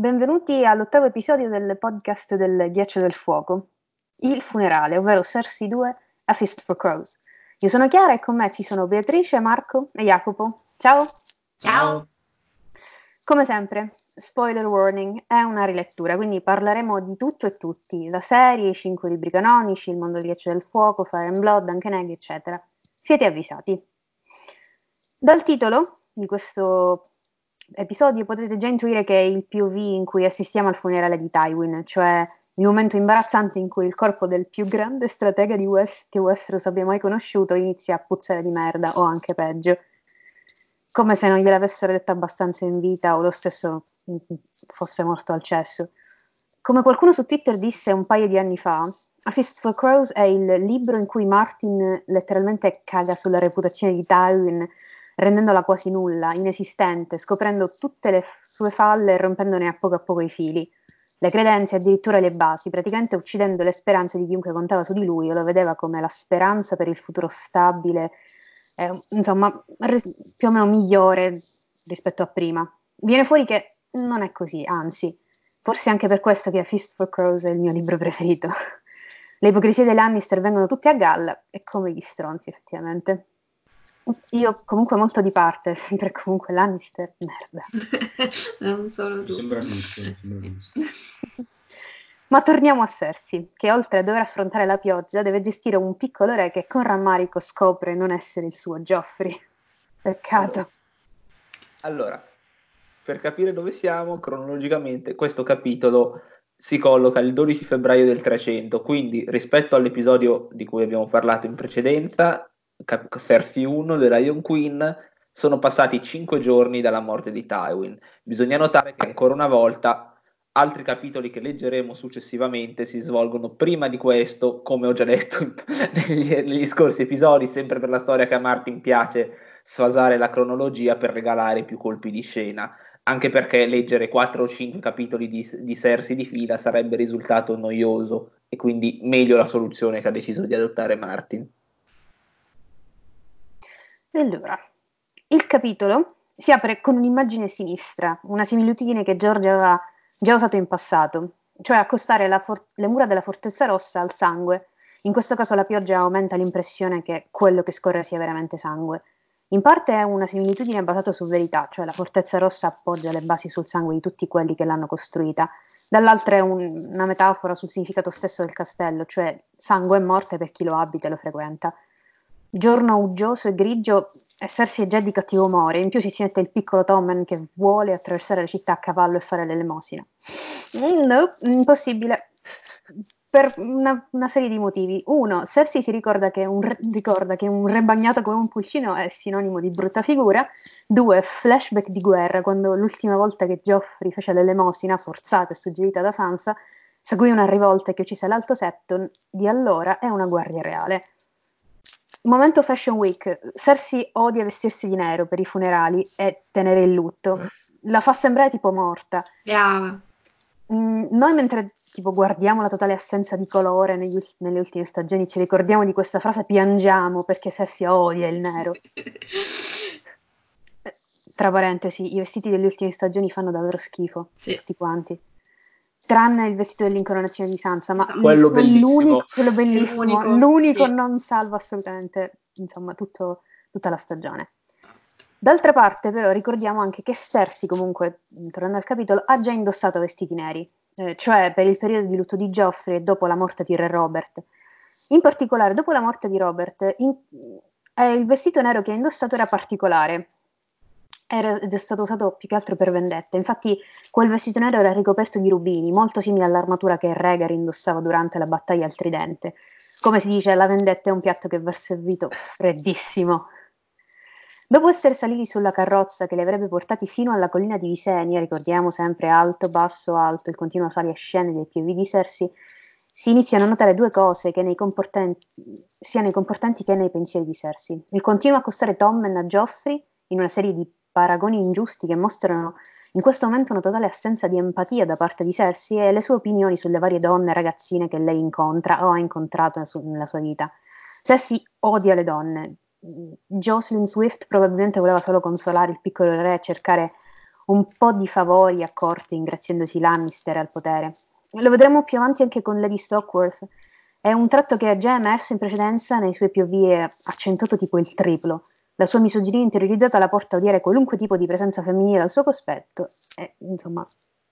Benvenuti all'ottavo episodio del podcast del Ghiaccio del Fuoco, Il funerale, ovvero Cersei 2 A Fist for Crows. Io sono Chiara e con me ci sono Beatrice, Marco e Jacopo. Ciao! Ciao! Come sempre, spoiler warning, è una rilettura, quindi parleremo di tutto e tutti, la serie, i cinque libri canonici, il mondo del ghiaccio del fuoco, Fire and Blood, anche Neghi, eccetera. Siete avvisati. Dal titolo di questo episodio potete già intuire che è il POV in cui assistiamo al funerale di Tywin, cioè il momento imbarazzante in cui il corpo del più grande stratega di West che Westeros abbia mai conosciuto inizia a puzzare di merda o anche peggio. Come se non gliel'avessero detto abbastanza in vita o lo stesso fosse morto al cesso. Come qualcuno su Twitter disse un paio di anni fa, A Fist for Crows è il libro in cui Martin letteralmente caga sulla reputazione di Tywin rendendola quasi nulla, inesistente, scoprendo tutte le sue falle e rompendone a poco a poco i fili, le credenze, addirittura le basi, praticamente uccidendo le speranze di chiunque contava su di lui o lo vedeva come la speranza per il futuro stabile, eh, insomma, più o meno migliore rispetto a prima. Viene fuori che non è così, anzi, forse anche per questo che A Fist for Crows è il mio libro preferito. Le ipocrisie dei Lannister vengono tutte a galla e come gli stronzi, effettivamente. Io comunque molto di parte, sempre comunque Lannister, merda. non solo tu. Sembra giusto. Ma torniamo a Cersei, che oltre a dover affrontare la pioggia deve gestire un piccolo re che con rammarico scopre non essere il suo Geoffrey. Peccato. Allora, per capire dove siamo, cronologicamente, questo capitolo si colloca il 12 febbraio del 300, quindi rispetto all'episodio di cui abbiamo parlato in precedenza, Cersei 1 della Lion Queen, sono passati cinque giorni dalla morte di Tywin. Bisogna notare che ancora una volta altri capitoli che leggeremo successivamente si svolgono prima di questo, come ho già detto negli, negli scorsi episodi, sempre per la storia che a Martin piace sfasare la cronologia per regalare più colpi di scena, anche perché leggere 4 o 5 capitoli di, di Cersei di fila sarebbe risultato noioso e quindi meglio la soluzione che ha deciso di adottare Martin. Allora, il capitolo si apre con un'immagine sinistra, una similitudine che George aveva già usato in passato, cioè accostare for- le mura della Fortezza Rossa al sangue. In questo caso la pioggia aumenta l'impressione che quello che scorre sia veramente sangue. In parte è una similitudine basata su verità, cioè la Fortezza Rossa appoggia le basi sul sangue di tutti quelli che l'hanno costruita. Dall'altra è un- una metafora sul significato stesso del castello, cioè sangue e morte per chi lo abita e lo frequenta giorno uggioso e grigio e Cersei è già di cattivo umore, in più si sente il piccolo Tommen che vuole attraversare la città a cavallo e fare l'elemosina. Mm, no, impossibile. Per una, una, serie di motivi. Uno, Cersei si ricorda che, un re, ricorda che un re bagnato come un pulcino è sinonimo di brutta figura. Due, flashback di guerra, quando l'ultima volta che Geoffrey fece l'elemosina, forzata e suggerita da Sansa, seguì una rivolta che uccise l'Alto Septon, di allora è una guardia reale. Momento Fashion Week. Cersei odia vestirsi di nero per i funerali e tenere il lutto. La fa sembrare tipo morta. Brava. Mm, noi mentre tipo guardiamo la totale assenza di colore negli, nelle ultime stagioni, ci ricordiamo di questa frase, piangiamo perché Cersei odia il nero. Tra parentesi, i vestiti delle ultime stagioni fanno davvero schifo, sì. tutti quanti tranne il vestito dell'incoronazione di Sansa, ma quello l- bellissimo, quello bellissimo l'unico, l'unico sì. non salva assolutamente insomma, tutto, tutta la stagione. D'altra parte, però, ricordiamo anche che Cersei, comunque, tornando al capitolo, ha già indossato vestiti neri, eh, cioè per il periodo di lutto di Geoffrey e dopo la morte di Re Robert. In particolare, dopo la morte di Robert, in, eh, il vestito nero che ha indossato era particolare, era, ed è stato usato più che altro per vendetta. Infatti, quel vestito nero era ricoperto di rubini, molto simile all'armatura che Rhaegar indossava durante la battaglia al tridente. Come si dice, la vendetta è un piatto che va servito freddissimo. Dopo essere saliti sulla carrozza che li avrebbe portati fino alla collina di Visenia, ricordiamo sempre alto, basso, alto, il continuo sali e scende del POV di Cersei, si iniziano a notare due cose nei sia nei comportamenti che nei pensieri di Cersei. Il continuo accostare Tommen a Geoffrey in una serie di paragoni ingiusti che mostrano in questo momento una totale assenza di empatia da parte di Cersei e le sue opinioni sulle varie donne e ragazzine che lei incontra o ha incontrato nella sua vita. Cersei odia le donne. Jocelyn Swift probabilmente voleva solo consolare il piccolo re e cercare un po' di favori a corte ingraziandosi Lannister al potere. Lo vedremo più avanti anche con Lady Stockworth. È un tratto che è già emerso in precedenza nei suoi POV e accentuato tipo il triplo. La sua misoginia interiorizzata la porta a odiare qualunque tipo di presenza femminile al suo cospetto e, insomma,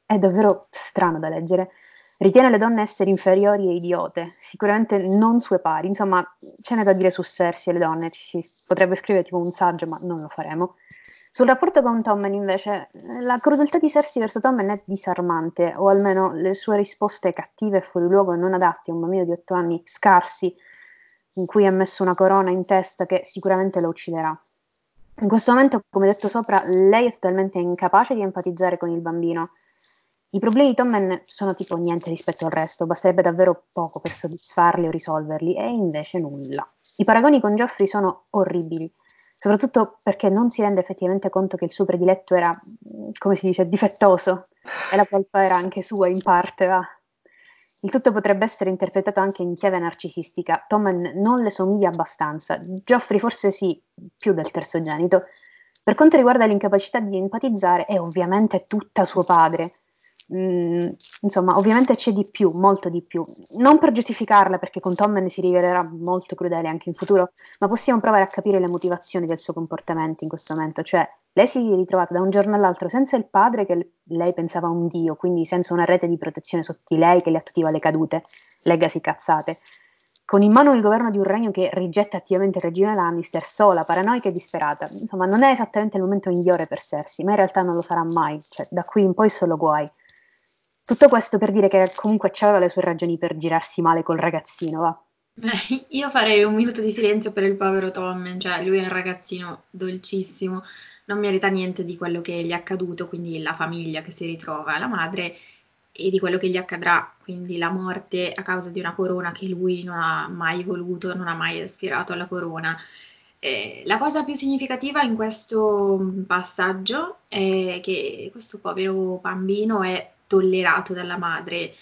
è davvero strano da leggere. Ritiene le donne essere inferiori e idiote, sicuramente non sue pari. Insomma, ce n'è da dire su Cersei e le donne, ci si potrebbe scrivere tipo un saggio, ma non lo faremo. Sul rapporto con Tommen, invece, la crudeltà di Cersei verso Tommen è disarmante, o almeno le sue risposte cattive e fuori luogo e non adatte a un bambino di otto anni scarsi, in cui ha messo una corona in testa che sicuramente lo ucciderà. In questo momento, come detto sopra, lei è totalmente incapace di empatizzare con il bambino i problemi di Tommen sono tipo niente rispetto al resto, basterebbe davvero poco per soddisfarli o risolverli, e invece nulla. I paragoni con Geoffrey sono orribili, soprattutto perché non si rende effettivamente conto che il suo prediletto era, come si dice, difettoso, e la colpa era anche sua in parte. Va. Il tutto potrebbe essere interpretato anche in chiave narcisistica. Tommen non le somiglia abbastanza, Geoffrey forse sì, più del terzogenito. Per quanto riguarda l'incapacità di empatizzare, è ovviamente tutta suo padre Mm, insomma, ovviamente c'è di più, molto di più. Non per giustificarla, perché con Tommen si rivelerà molto crudele anche in futuro, ma possiamo provare a capire le motivazioni del suo comportamento in questo momento. Cioè, lei si è ritrovata da un giorno all'altro senza il padre che lei pensava un dio, quindi senza una rete di protezione sotto di lei che le attiva le cadute, legacy cazzate. Con in mano il governo di un regno che rigetta attivamente il regime Lannister, sola, paranoica e disperata. Insomma, non è esattamente il momento migliore per Cersei, ma in realtà non lo sarà mai. Cioè, da qui in poi solo guai. Tutto questo per dire che comunque c'aveva le sue ragioni per girarsi male col ragazzino, va. Beh, io farei un minuto di silenzio per il povero Tom, cioè lui è un ragazzino dolcissimo, non merita niente di quello che gli è accaduto, quindi la famiglia che si ritrova, la madre e di quello che gli accadrà, quindi la morte a causa di una corona che lui non ha mai voluto, non ha mai aspirato alla corona. Eh, la cosa più significativa in questo passaggio è che questo povero bambino è tollerato dalla madre.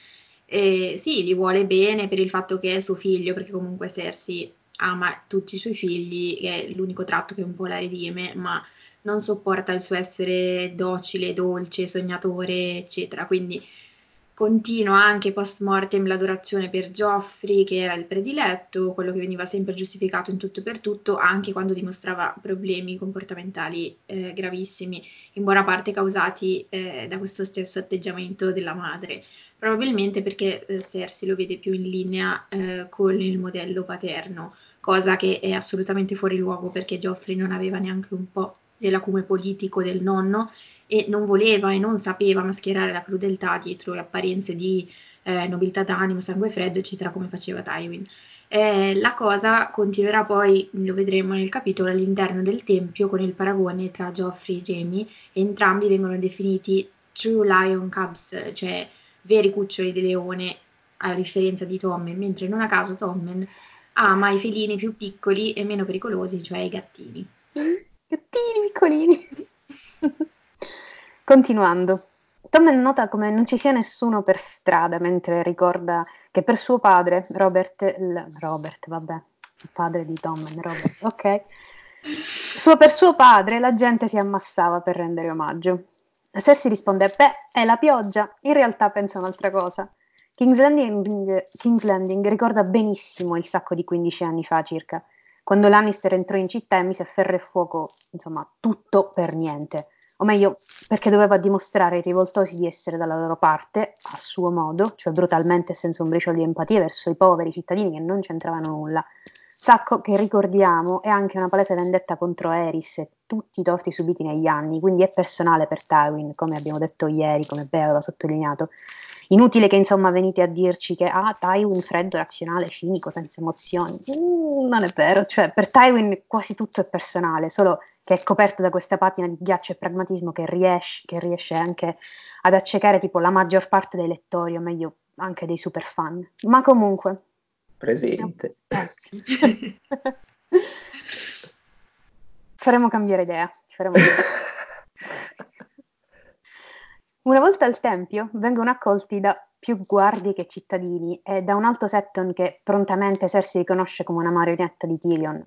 Eh, sì, gli vuole bene per il fatto che è suo figlio, perché comunque Cersei ama tutti i suoi figli, è l'unico tratto che un po' la redime, ma non sopporta il suo essere docile, dolce, sognatore, eccetera. Quindi continua anche post mortem l'adorazione per Geoffrey, che era il prediletto, quello che veniva sempre giustificato in tutto e per tutto, anche quando dimostrava problemi comportamentali eh, gravissimi, in buona parte causati eh, da questo stesso atteggiamento della madre. Probabilmente perché eh, Cersei lo vede più in linea eh, con il modello paterno, cosa che è assolutamente fuori luogo perché Geoffrey non aveva neanche un po' dell'acume politico del nonno e non voleva e non sapeva mascherare la crudeltà dietro le apparenze di eh, nobiltà d'animo, sangue freddo, eccetera, come faceva Tywin. Eh, la cosa continuerà poi, lo vedremo nel capitolo, all'interno del tempio con il paragone tra Geoffrey e Jamie, entrambi vengono definiti True Lion Cubs, cioè veri cuccioli di leone, a differenza di Tommen, mentre non a caso Tommen ama i felini più piccoli e meno pericolosi, cioè i gattini. Gattini piccolini. Continuando. Tom nota come non ci sia nessuno per strada mentre ricorda che per suo padre, Robert, l- Robert, vabbè, il padre di Tom, Robert, ok. Suo, per suo padre la gente si ammassava per rendere omaggio. Cersei risponde, beh, è la pioggia, in realtà pensa un'altra cosa. King's Landing, King's Landing ricorda benissimo il sacco di 15 anni fa circa, quando Lannister entrò in città e mise a ferro e fuoco, insomma, tutto per niente o meglio, perché doveva dimostrare ai rivoltosi di essere dalla loro parte, a suo modo, cioè brutalmente e senza un briciolo di empatia verso i poveri cittadini che non c'entravano nulla. Sacco che ricordiamo è anche una palese vendetta contro Eris e tutti i torti subiti negli anni, quindi è personale per Tywin, come abbiamo detto ieri, come Bea aveva sottolineato. Inutile che insomma venite a dirci che ah, Tywin freddo, razionale, cinico, senza emozioni. Mm, non è vero, cioè per Tywin quasi tutto è personale, solo che è coperto da questa patina di ghiaccio e pragmatismo che riesce, che riesce anche ad accecare tipo la maggior parte dei lettori, o meglio anche dei super fan. Ma comunque... Presente. Eh, faremo cambiare idea. Faremo cambiare. Una volta al tempio vengono accolti da più guardie che cittadini e da un alto Setton che prontamente Cersei riconosce come una marionetta di Tyrion.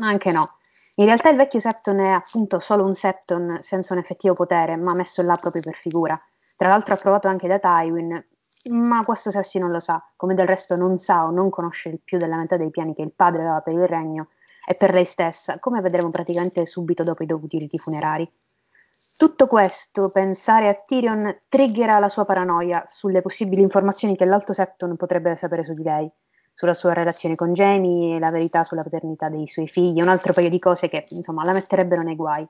Anche no. In realtà il vecchio Septon è appunto solo un Septon senza un effettivo potere, ma messo là proprio per figura. Tra l'altro approvato anche da Tywin, ma questo Cersei non lo sa, come del resto non sa o non conosce più della metà dei piani che il padre aveva per il regno e per lei stessa, come vedremo praticamente subito dopo i dovuti riti funerari. Tutto questo, pensare a Tyrion, triggera la sua paranoia sulle possibili informazioni che l'Alto Septon potrebbe sapere su di lei sulla sua relazione con Jamie, la verità sulla paternità dei suoi figli, un altro paio di cose che insomma la metterebbero nei guai.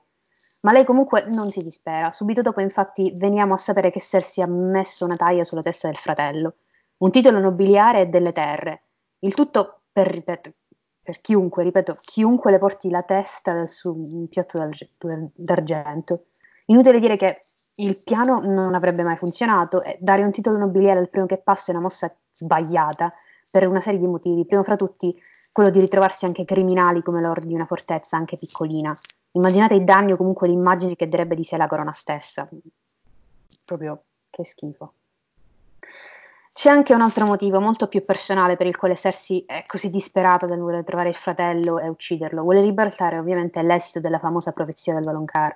Ma lei comunque non si dispera. Subito dopo, infatti, veniamo a sapere che Cersei ha messo una taglia sulla testa del fratello, un titolo nobiliare e delle terre. Il tutto per, ripeto, per chiunque, ripeto, chiunque le porti la testa su un piatto d'argento. Inutile dire che il piano non avrebbe mai funzionato e dare un titolo nobiliare al primo che passa è una mossa sbagliata per una serie di motivi. Primo fra tutti, quello di ritrovarsi anche criminali come lord di una fortezza, anche piccolina. Immaginate i danni o comunque l'immagine che darebbe di sé la corona stessa. Proprio che schifo. C'è anche un altro motivo molto più personale per il quale Cersei è così disperata nel voler trovare il fratello e ucciderlo. Vuole ribaltare ovviamente l'esito della famosa profezia del Valonqar,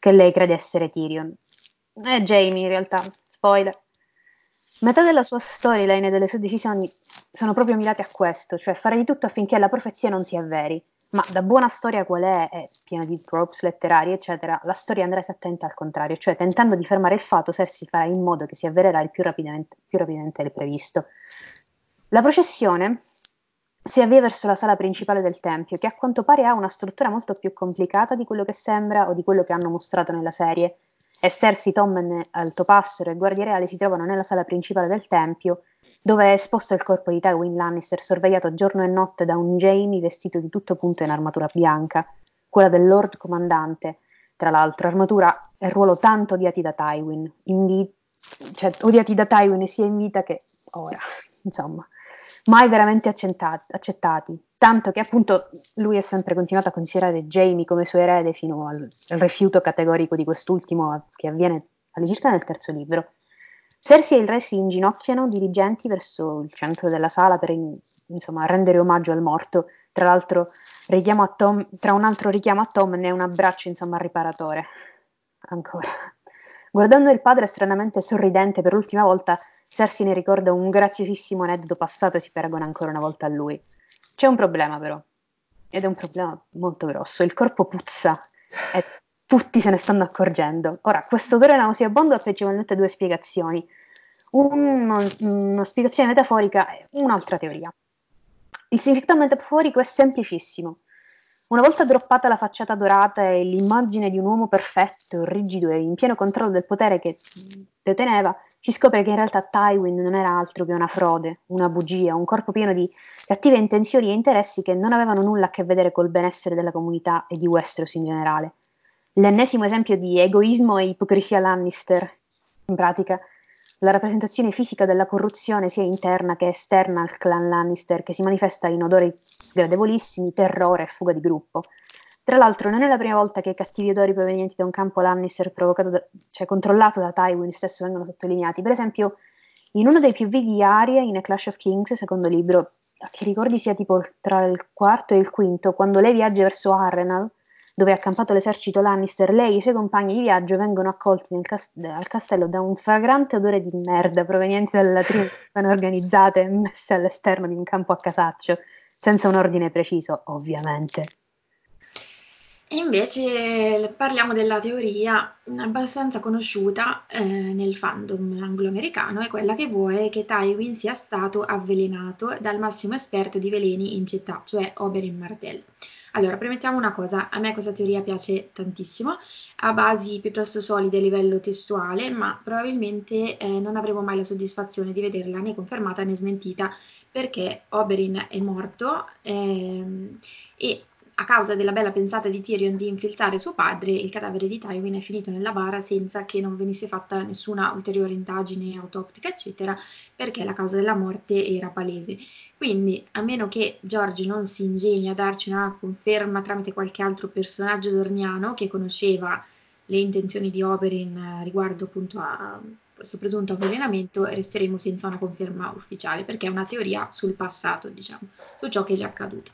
che lei crede essere Tyrion. È Jamie in realtà, spoiler. Metà della sua storyline e delle sue decisioni sono proprio mirate a questo, cioè fare di tutto affinché la profezia non si avveri. Ma da buona storia qual è, è piena di tropes letterari, eccetera, la storia andrà esattamente al contrario, cioè tentando di fermare il fatto, Cersei farà in modo che si avvererà il più rapidamente, più rapidamente del previsto. La processione si avvia verso la sala principale del tempio, che a quanto pare ha una struttura molto più complicata di quello che sembra o di quello che hanno mostrato nella serie, e Cersei, Tommen, Altopassero e Guardie Reali si trovano nella sala principale del tempio, dove è esposto il corpo di Tywin Lannister, sorvegliato giorno e notte da un Jaime vestito di tutto punto in armatura bianca, quella del Lord Comandante, tra l'altro, armatura e ruolo tanto odiati da Tywin, vi- cioè odiati da Tywin sia in vita che ora, insomma, mai veramente accettati, tanto che appunto lui ha sempre continuato a considerare Jamie come suo erede fino al, al rifiuto categorico di quest'ultimo che avviene all'incirca nel terzo libro. Cersei e il re si inginocchiano dirigenti verso il centro della sala per insomma, rendere omaggio al morto. Tra l'altro, Tom, tra un altro richiamo a Tom ne un abbraccio insomma riparatore. Ancora. Guardando il padre stranamente sorridente per l'ultima volta, Cersei ne ricorda un graziosissimo aneddoto passato e si paragona ancora una volta a lui. C'è un problema però, ed è un problema molto grosso, il corpo puzza e tutti se ne stanno accorgendo. Ora, questo odore nauseabondo ha principalmente due spiegazioni, Un, una spiegazione metaforica e un'altra teoria. Il significato metaforico è semplicissimo. Una volta droppata la facciata dorata e l'immagine di un uomo perfetto, rigido e in pieno controllo del potere che deteneva, si scopre che in realtà Tywin non era altro che una frode, una bugia, un corpo pieno di cattive intenzioni e interessi che non avevano nulla a che vedere col benessere della comunità e di Westeros in generale. L'ennesimo esempio di egoismo e ipocrisia Lannister, in pratica, la rappresentazione fisica della corruzione sia interna che esterna al clan Lannister, che si manifesta in odori sgradevolissimi, terrore e fuga di gruppo. Tra l'altro, non è la prima volta che i cattivi odori provenienti da un campo Lannister da, cioè controllato da Tywin stesso vengono sottolineati. Per esempio, in uno dei più vili aria in A Clash of Kings, secondo libro, che ricordi sia tipo tra il quarto e il quinto, quando lei viaggia verso Harrenhal, dove è accampato l'esercito Lannister, lei e i suoi compagni di viaggio vengono accolti cast- al castello da un fragrante odore di merda proveniente dalle latrine che organizzate e messe all'esterno di un campo a casaccio, senza un ordine preciso, ovviamente. E invece parliamo della teoria abbastanza conosciuta eh, nel fandom anglo-americano, è quella che vuole che Tywin sia stato avvelenato dal massimo esperto di veleni in città, cioè Oberyn Martell. Allora, premettiamo una cosa, a me questa teoria piace tantissimo, ha basi piuttosto solide a livello testuale, ma probabilmente eh, non avremo mai la soddisfazione di vederla né confermata né smentita, perché Oberyn è morto ehm, e a causa della bella pensata di Tyrion di infiltrare suo padre, il cadavere di Tywin è finito nella bara senza che non venisse fatta nessuna ulteriore indagine autoptica, eccetera, perché la causa della morte era palese. Quindi, a meno che George non si ingegni a darci una conferma tramite qualche altro personaggio dorniano che conosceva le intenzioni di Oberyn riguardo appunto a questo presunto avvelenamento, resteremo senza una conferma ufficiale, perché è una teoria sul passato, diciamo, su ciò che è già accaduto.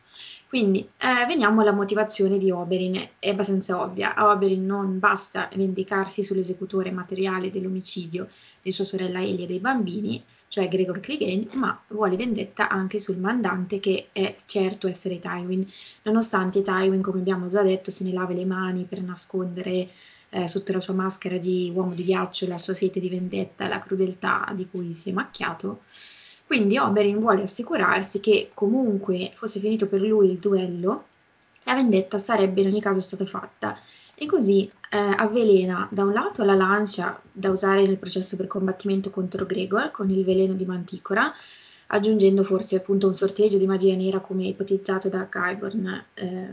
Quindi eh, veniamo alla motivazione di Oberyn, è abbastanza ovvia. A Oberyn non basta vendicarsi sull'esecutore materiale dell'omicidio di sua sorella Elia e dei bambini, cioè Gregor Clegane, ma vuole vendetta anche sul mandante che è certo essere Tywin, nonostante Tywin, come abbiamo già detto, se ne lave le mani per nascondere eh, sotto la sua maschera di uomo di ghiaccio la sua sete di vendetta, la crudeltà di cui si è macchiato. Quindi Oberyn vuole assicurarsi che comunque fosse finito per lui il duello, la vendetta sarebbe in ogni caso stata fatta e così eh, avvelena da un lato la lancia da usare nel processo per combattimento contro Gregor con il veleno di Manticora, aggiungendo forse appunto un sorteggio di magia nera come ipotizzato da Qyburn eh,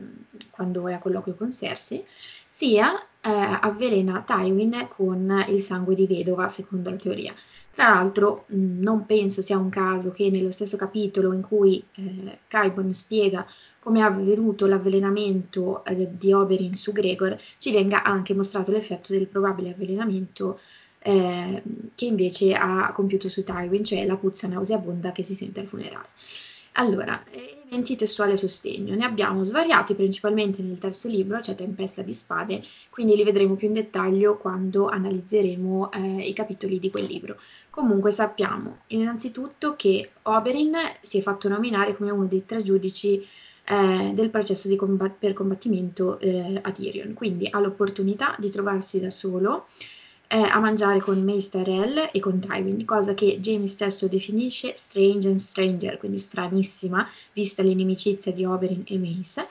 quando è a colloquio con Cersei, sia eh, avvelena Tywin con il sangue di vedova, secondo la teoria. Tra l'altro mh, non penso sia un caso che nello stesso capitolo in cui eh, Qyburn spiega come è avvenuto l'avvelenamento eh, di Oberyn su Gregor, ci venga anche mostrato l'effetto del probabile avvelenamento eh, che invece ha compiuto su Tywin, cioè la puzza nauseabonda che si sente al funerale. Allora, elementi testuali a sostegno. Ne abbiamo svariati principalmente nel terzo libro, cioè Tempesta di Spade, quindi li vedremo più in dettaglio quando analizzeremo eh, i capitoli di quel libro. Comunque sappiamo innanzitutto che Oberyn si è fatto nominare come uno dei tre giudici eh, del processo combat- per combattimento eh, a Tyrion, quindi ha l'opportunità di trovarsi da solo eh, a mangiare con Mace Tyrell e con Tywin, cosa che Jamie stesso definisce strange and stranger, quindi stranissima, vista l'inimicizia di Oberyn e Mace.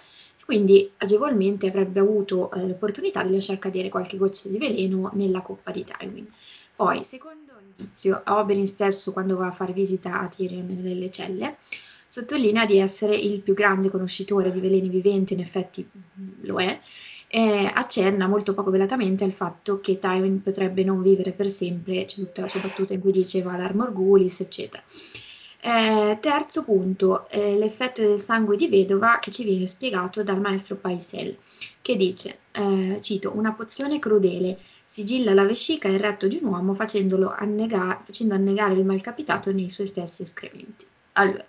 Quindi agevolmente avrebbe avuto eh, l'opportunità di lasciar cadere qualche goccia di veleno nella coppa di Tywin. Poi, secondo indizio, Oberyn stesso, quando va a fare visita a Tyrion nelle celle, sottolinea di essere il più grande conoscitore di veleni viventi, in effetti lo è, e accenna molto poco velatamente al fatto che Tywin potrebbe non vivere per sempre, c'è tutta la sua battuta in cui diceva l'Armor Gulis, eccetera. Eh, terzo punto, eh, l'effetto del sangue di vedova che ci viene spiegato dal maestro Paisel, che dice, eh, cito, una pozione crudele, sigilla la vescica e il retto di un uomo facendolo annega- facendo annegare il malcapitato nei suoi stessi escrementi. Allora,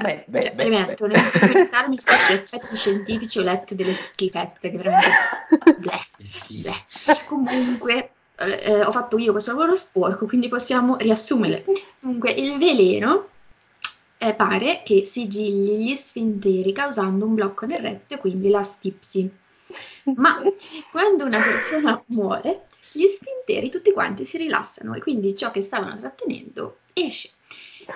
Beh, beh, cioè, beh, premetto, nel documentarmi su questi aspetti scientifici ho letto delle schifezze che veramente... bleh, bleh. Comunque, eh, ho fatto io questo lavoro sporco, quindi possiamo riassumere. Comunque, il veleno eh, pare che sigilli gli sfinteri causando un blocco nel retto e quindi la stipsi. Ma quando una persona muore, gli sfinteri tutti quanti si rilassano e quindi ciò che stavano trattenendo esce.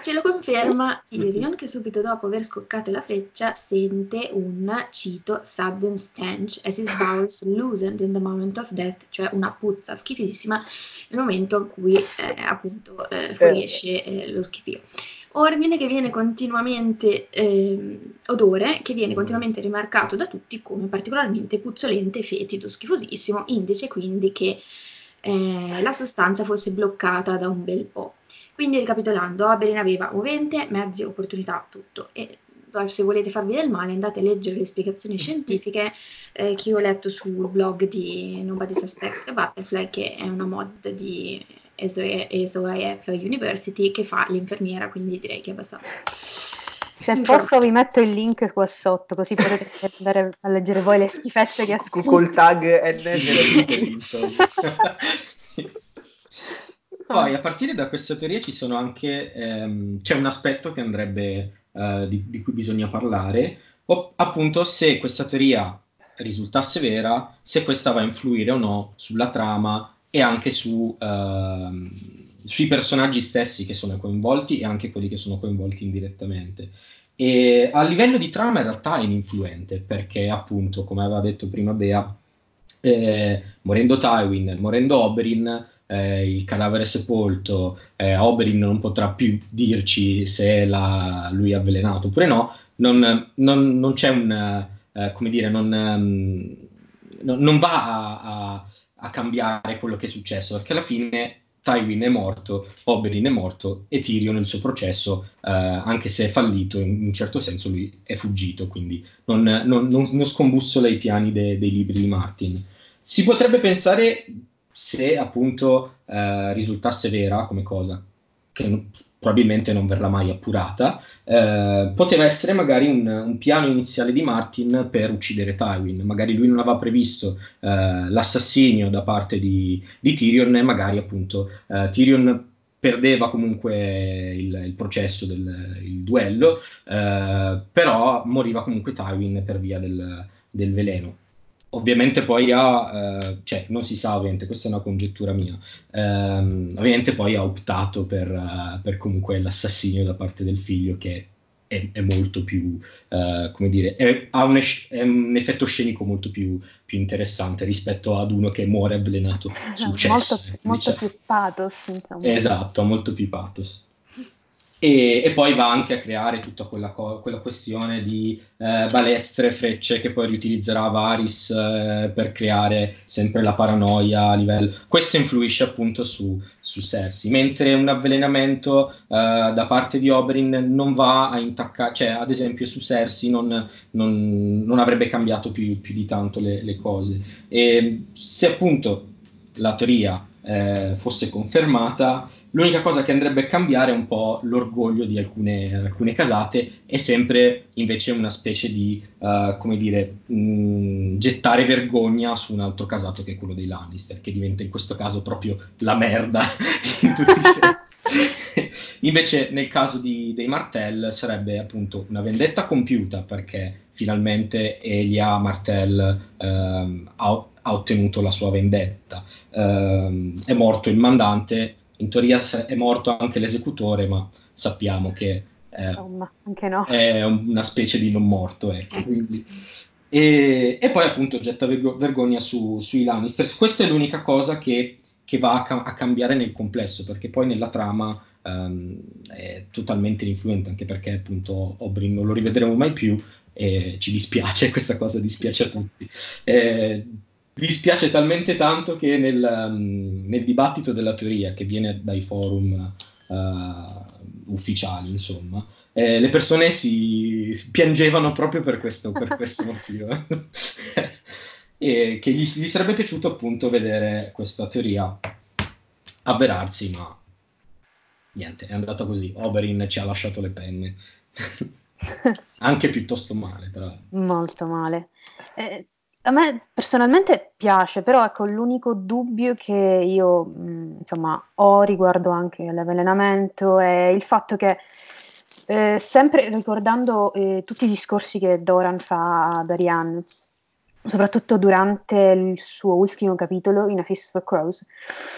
Ce lo conferma Tyrion che subito dopo aver scoccato la freccia sente un, cito, sudden stench as his bowels loosened in the moment of death, cioè una puzza schifissima nel momento in cui eh, appunto eh, fuoriesce eh, lo schifio. Ordine che viene continuamente, eh, odore che viene continuamente rimarcato da tutti come particolarmente puzzolente, fetido, schifosissimo, indice quindi che eh, la sostanza fosse bloccata da un bel po'. Quindi ricapitolando, Oberyn aveva movente, mezzi, opportunità, tutto. E se volete farvi del male andate a leggere le spiegazioni scientifiche eh, che ho letto sul blog di Nobody Suspects the Butterfly, che è una mod di SOIF University che fa l'infermiera, quindi direi che è abbastanza... Se posso vi metto il link qua sotto, così potete andare a leggere voi le schifezze che ascolto. Col tag NN Poi a partire da questa teoria ci sono anche, ehm, c'è un aspetto che andrebbe, eh, di, di, cui bisogna parlare, o, appunto se questa teoria risultasse vera, se questa va a influire o no sulla trama e anche su, ehm, sui personaggi stessi che sono coinvolti e anche quelli che sono coinvolti indirettamente. E a livello di trama in realtà è ininfluente perché appunto, come aveva detto prima Bea, eh, morendo Tywin, morendo Oberyn, eh, il cadavere sepolto, eh, Oberyn non potrà più dirci se la, lui è avvelenato oppure no, non, non, non c'è un, eh, come dire, non, um, non va a, a, a, cambiare quello che è successo, perché alla fine Tywin è morto, Oberyn è morto e Tyrion nel suo processo, eh, anche se è fallito, in un certo senso lui è fuggito, quindi non, non scombussola i piani de, dei libri di Martin. Si potrebbe pensare se appunto eh, risultasse vera come cosa, che probabilmente non verrà mai appurata, eh, poteva essere magari un, un, piano iniziale di Martin per uccidere Tywin. Magari lui non aveva previsto eh, l'assassinio da parte di, di, Tyrion e magari appunto eh, Tyrion perdeva comunque il, il processo del il duello, eh, però moriva comunque Tywin per via del, del veleno ovviamente poi ha, eh, cioè non si sa ovviamente, questa è una congettura mia, ehm, ovviamente poi ha optato per, uh, per, comunque l'assassinio da parte del figlio che è, è molto più, uh, come dire, è, ha un, è un, effetto scenico molto più, più, interessante rispetto ad uno che muore avvelenato sul cesso. Molto, ecco, molto diciamo. più pathos, insomma. Esatto, molto più pathos. E, e, poi va anche a creare tutta quella, co- quella questione di eh, balestre, frecce che poi riutilizzerà Varys eh, per creare sempre la paranoia a livello. Questo influisce appunto su, su Cersei, mentre un avvelenamento eh, da parte di Oberyn non va a intaccare, cioè ad esempio su Cersei non, non, non avrebbe cambiato più, più di tanto le, le, cose. E se appunto la teoria eh, fosse confermata L'unica cosa che andrebbe a cambiare è un po' l'orgoglio di alcune, alcune casate e sempre invece una specie di, uh, come dire, mh, gettare vergogna su un altro casato che è quello dei Lannister, che diventa in questo caso proprio la merda in tutti i sensi. invece nel caso di, dei Martell sarebbe appunto una vendetta compiuta perché finalmente Elia Martell ehm, ha, ha, ottenuto la sua vendetta. Ehm, è morto il mandante in teoria è morto anche l'esecutore, ma sappiamo che eh, Insomma, no. è una specie di non morto. Ecco, eh. quindi... e, e, poi appunto getta vergogna su, sui Lannister. Questa è l'unica cosa che, che va a, a, cambiare nel complesso, perché poi nella trama um, è totalmente influente, anche perché appunto Oberyn non lo rivedremo mai più e ci dispiace, questa cosa dispiace a tutti. Eh, vi spiace talmente tanto che nel, um, nel, dibattito della teoria che viene dai forum uh, ufficiali, insomma, eh, le persone si piangevano proprio per questo, per questo motivo. e che gli, gli, sarebbe piaciuto appunto vedere questa teoria avverarsi, ma niente, è andata così. Oberyn ci ha lasciato le penne. Anche piuttosto male, però. Molto male. Eh, a me personalmente piace, però ecco l'unico dubbio che io mh, insomma ho riguardo anche l'avvelenamento è il fatto che eh, sempre ricordando eh, tutti i discorsi che Doran fa ad Ariane, soprattutto durante il suo ultimo capitolo in A Feast for Crows,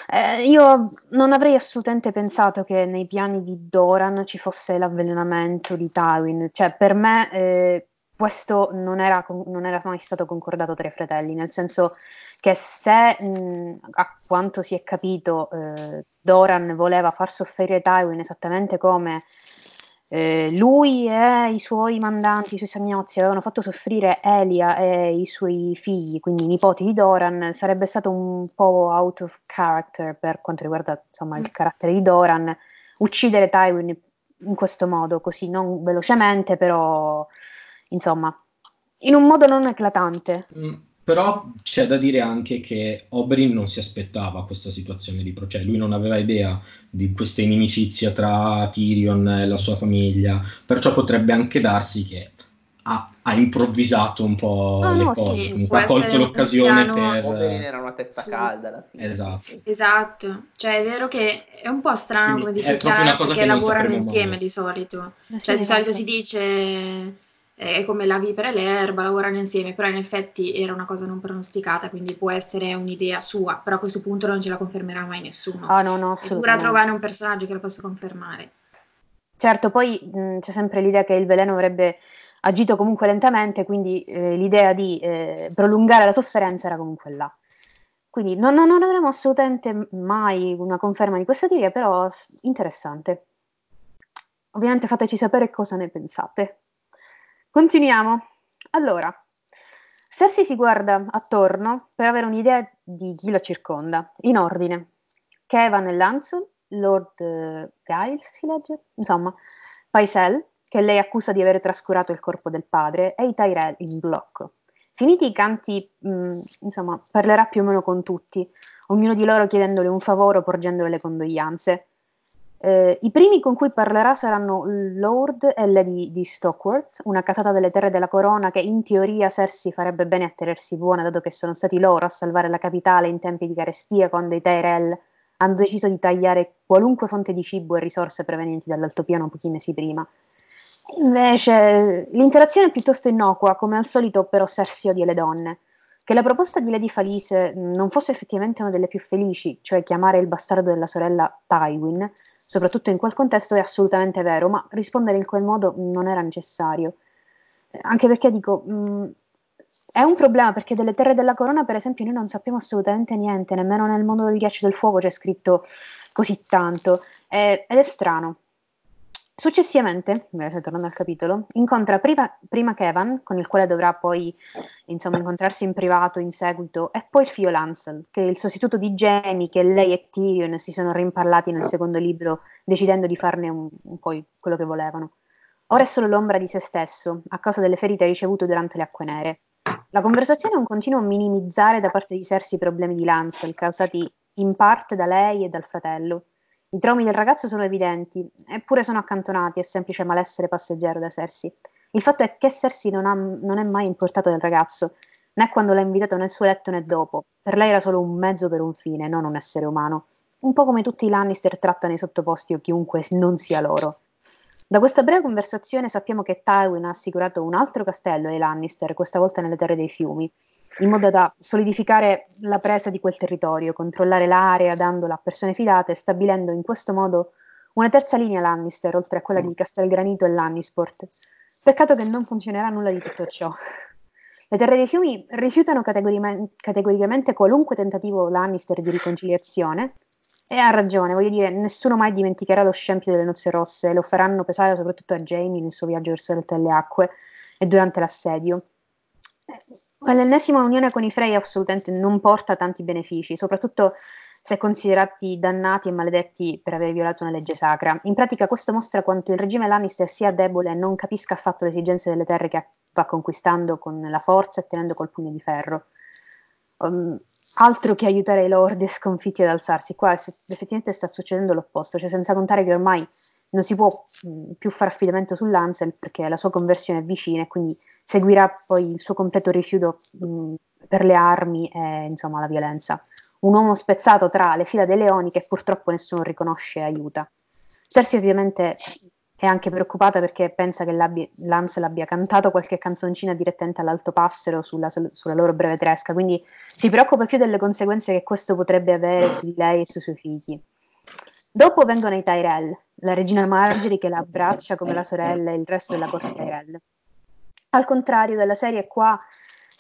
eh, io non avrei assolutamente pensato che nei piani di Doran ci fosse l'avvelenamento di Tywin, cioè per me eh, questo non era, non era, mai stato concordato tra i fratelli, nel senso che se, mh, a quanto si è capito, eh, Doran voleva far soffrire Tywin esattamente come eh, lui e i suoi mandanti, i suoi sagnozzi avevano fatto soffrire Elia e i suoi figli, quindi i nipoti di Doran, sarebbe stato un po' out of character per quanto riguarda insomma, il carattere di Doran, uccidere Tywin in questo modo, così non velocemente, però insomma, in un modo non eclatante. Mm, però c'è da dire anche che Oberyn non si aspettava questa situazione di processo, lui non aveva idea di questa inimicizia tra Tyrion e la sua famiglia, perciò potrebbe anche darsi che ha, ha improvvisato un po' no, le no, cose, sì, ha colto l'occasione piano... per... Oberyn era una testa sì. calda alla fine. Esatto. Esatto, cioè è vero che è un po' strano, Quindi come dice Chiara, perché lavorano insieme mai. di solito. Eh, cioè di solito si dice è come la vipera e l'erba, lavorano insieme, però in effetti era una cosa non pronosticata, quindi può essere un'idea sua, però a questo punto non ce la confermerà mai nessuno. Ah, no, no, È dura trovare un personaggio che lo possa confermare. Certo, poi mh, c'è sempre l'idea che il veleno avrebbe agito comunque lentamente, quindi eh, l'idea di eh, prolungare la sofferenza era comunque là. Quindi non, non, non avremo assolutamente mai una conferma di questa teoria, però interessante. Ovviamente fateci sapere cosa ne pensate. Continuiamo. Allora, Cersei si guarda attorno per avere un'idea di chi la circonda, in ordine. Kevan e Lancel, Lord uh, Giles si legge? Insomma, Paisel, che lei accusa di aver trascurato il corpo del padre, e i Tyrell in blocco. Finiti i canti, mh, mm, insomma, parlerà più o meno con tutti, ognuno di loro chiedendole un favore o porgendole le condoglianze. Eh, I primi con cui parlerà saranno Lord e Lady di Stockworth, una casata delle terre della corona che in teoria Cersei farebbe bene a tenersi buona, dato che sono stati loro a salvare la capitale in tempi di carestia quando i Tyrell hanno deciso di tagliare qualunque fonte di cibo e risorse provenienti dall'altopiano pochi mesi prima. Invece l'interazione è piuttosto innocua, come al solito però Cersei odia le donne. Che la proposta di Lady Falise non fosse effettivamente una delle più felici, cioè chiamare il bastardo della sorella Tywin, soprattutto in quel contesto, è assolutamente vero, ma rispondere in quel modo non era necessario. Anche perché dico, mh, è un problema perché delle terre della corona, per esempio, noi non sappiamo assolutamente niente, nemmeno nel mondo del ghiaccio del fuoco c'è scritto così tanto, eh, ed è strano. Successivamente, tornando al capitolo, incontra prima, prima, Kevin, con il quale dovrà poi insomma, incontrarsi in privato in seguito, e poi il figlio Lancel, che è il sostituto di Jamie, che lei e Tyrion si sono rimparlati nel secondo libro, decidendo di farne un, un po' quello che volevano. Ora è solo l'ombra di se stesso, a causa delle ferite ricevute durante le acque nere. La conversazione è un continuo minimizzare da parte di Cersei i problemi di Lancel, causati in parte da lei e dal fratello i traumi del ragazzo sono evidenti, eppure sono accantonati, è semplice malessere passeggero da Cersei. Il fatto è che Cersei non, ha, non è mai importato del ragazzo, né quando l'ha invitato nel suo letto né dopo. Per lei era solo un mezzo per un fine, non un essere umano. Un po' come tutti i Lannister trattano i sottoposti o chiunque non sia loro. Da questa breve conversazione sappiamo che Tywin ha assicurato un altro castello ai Lannister, questa volta nelle terre dei fiumi, in modo da solidificare la presa di quel territorio, controllare l'area dandola a persone fidate, stabilendo in questo modo una terza linea Lannister, oltre a quella di Castelgranito e Lannisport. Peccato che non funzionerà nulla di tutto ciò. Le terre dei fiumi rifiutano categoricamente qualunque tentativo Lannister di riconciliazione e ha ragione, voglio dire, nessuno mai dimenticherà lo scempio delle nozze rosse, lo faranno pesare soprattutto a Jamie nel suo viaggio verso le delle acque e durante l'assedio. Eh, l'ennesima unione con i Frey assolutamente non porta tanti benefici, soprattutto se considerati dannati e maledetti per aver violato una legge sacra. In pratica questo mostra quanto il regime Lannister sia debole e non capisca affatto le esigenze delle terre che va conquistando con la forza e tenendo col pugno di ferro. Um, altro che aiutare i lord sconfitti ad alzarsi. Qua effettivamente sta succedendo l'opposto, cioè senza contare che ormai non si può più fare affidamento sull'Ansel perché la sua conversione è vicina e quindi seguirà poi il suo completo rifiuto mh, per le armi e insomma la violenza. Un uomo spezzato tra le fila dei leoni che purtroppo nessuno riconosce e aiuta. Cersei ovviamente è anche preoccupata perché pensa che Lansel abbia cantato qualche canzoncina direttamente all'alto passero sulla, sulla, loro breve tresca, quindi si preoccupa più delle conseguenze che questo potrebbe avere su di lei e sui suoi figli. Dopo vengono i Tyrell, la regina Marjorie che la abbraccia come la sorella e il resto della corte Tyrell. Al contrario della serie qua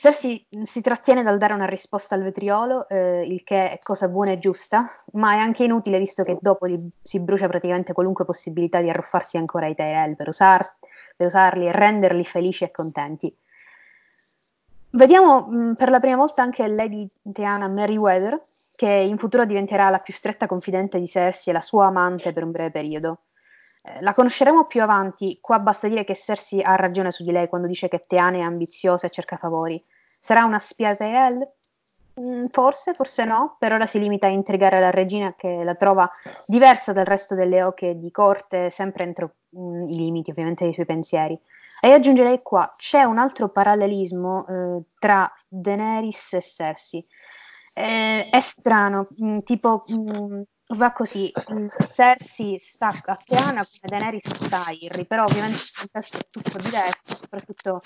Cersei si trattiene dal dare una risposta al vetriolo, eh, il che è cosa buona e giusta, ma è anche inutile visto che dopo li, si brucia praticamente qualunque possibilità di arruffarsi ancora ai Tyrell per, usar, per usarli e renderli felici e contenti. Vediamo mh, per la prima volta anche Lady Diana Meriwether, che in futuro diventerà la più stretta confidente di Cersei e la sua amante per un breve periodo. Eh, la conosceremo più avanti, qua basta dire che Cersei ha ragione su di lei quando dice che Teane è ambiziosa e cerca favori. Sarà una spia Tyrell? Mm, forse, forse no, per ora si limita a intrigare la regina che la trova diversa dal resto delle oche di corte, sempre entro mm, i limiti ovviamente dei suoi pensieri. E aggiungerei qua, c'è un altro parallelismo eh, tra Daenerys e Cersei. Eh, è strano, mh, mm, tipo mh, va così, Cersei sta a Teana come Daenerys sta a Irri, però ovviamente il contesto è tutto diverso, soprattutto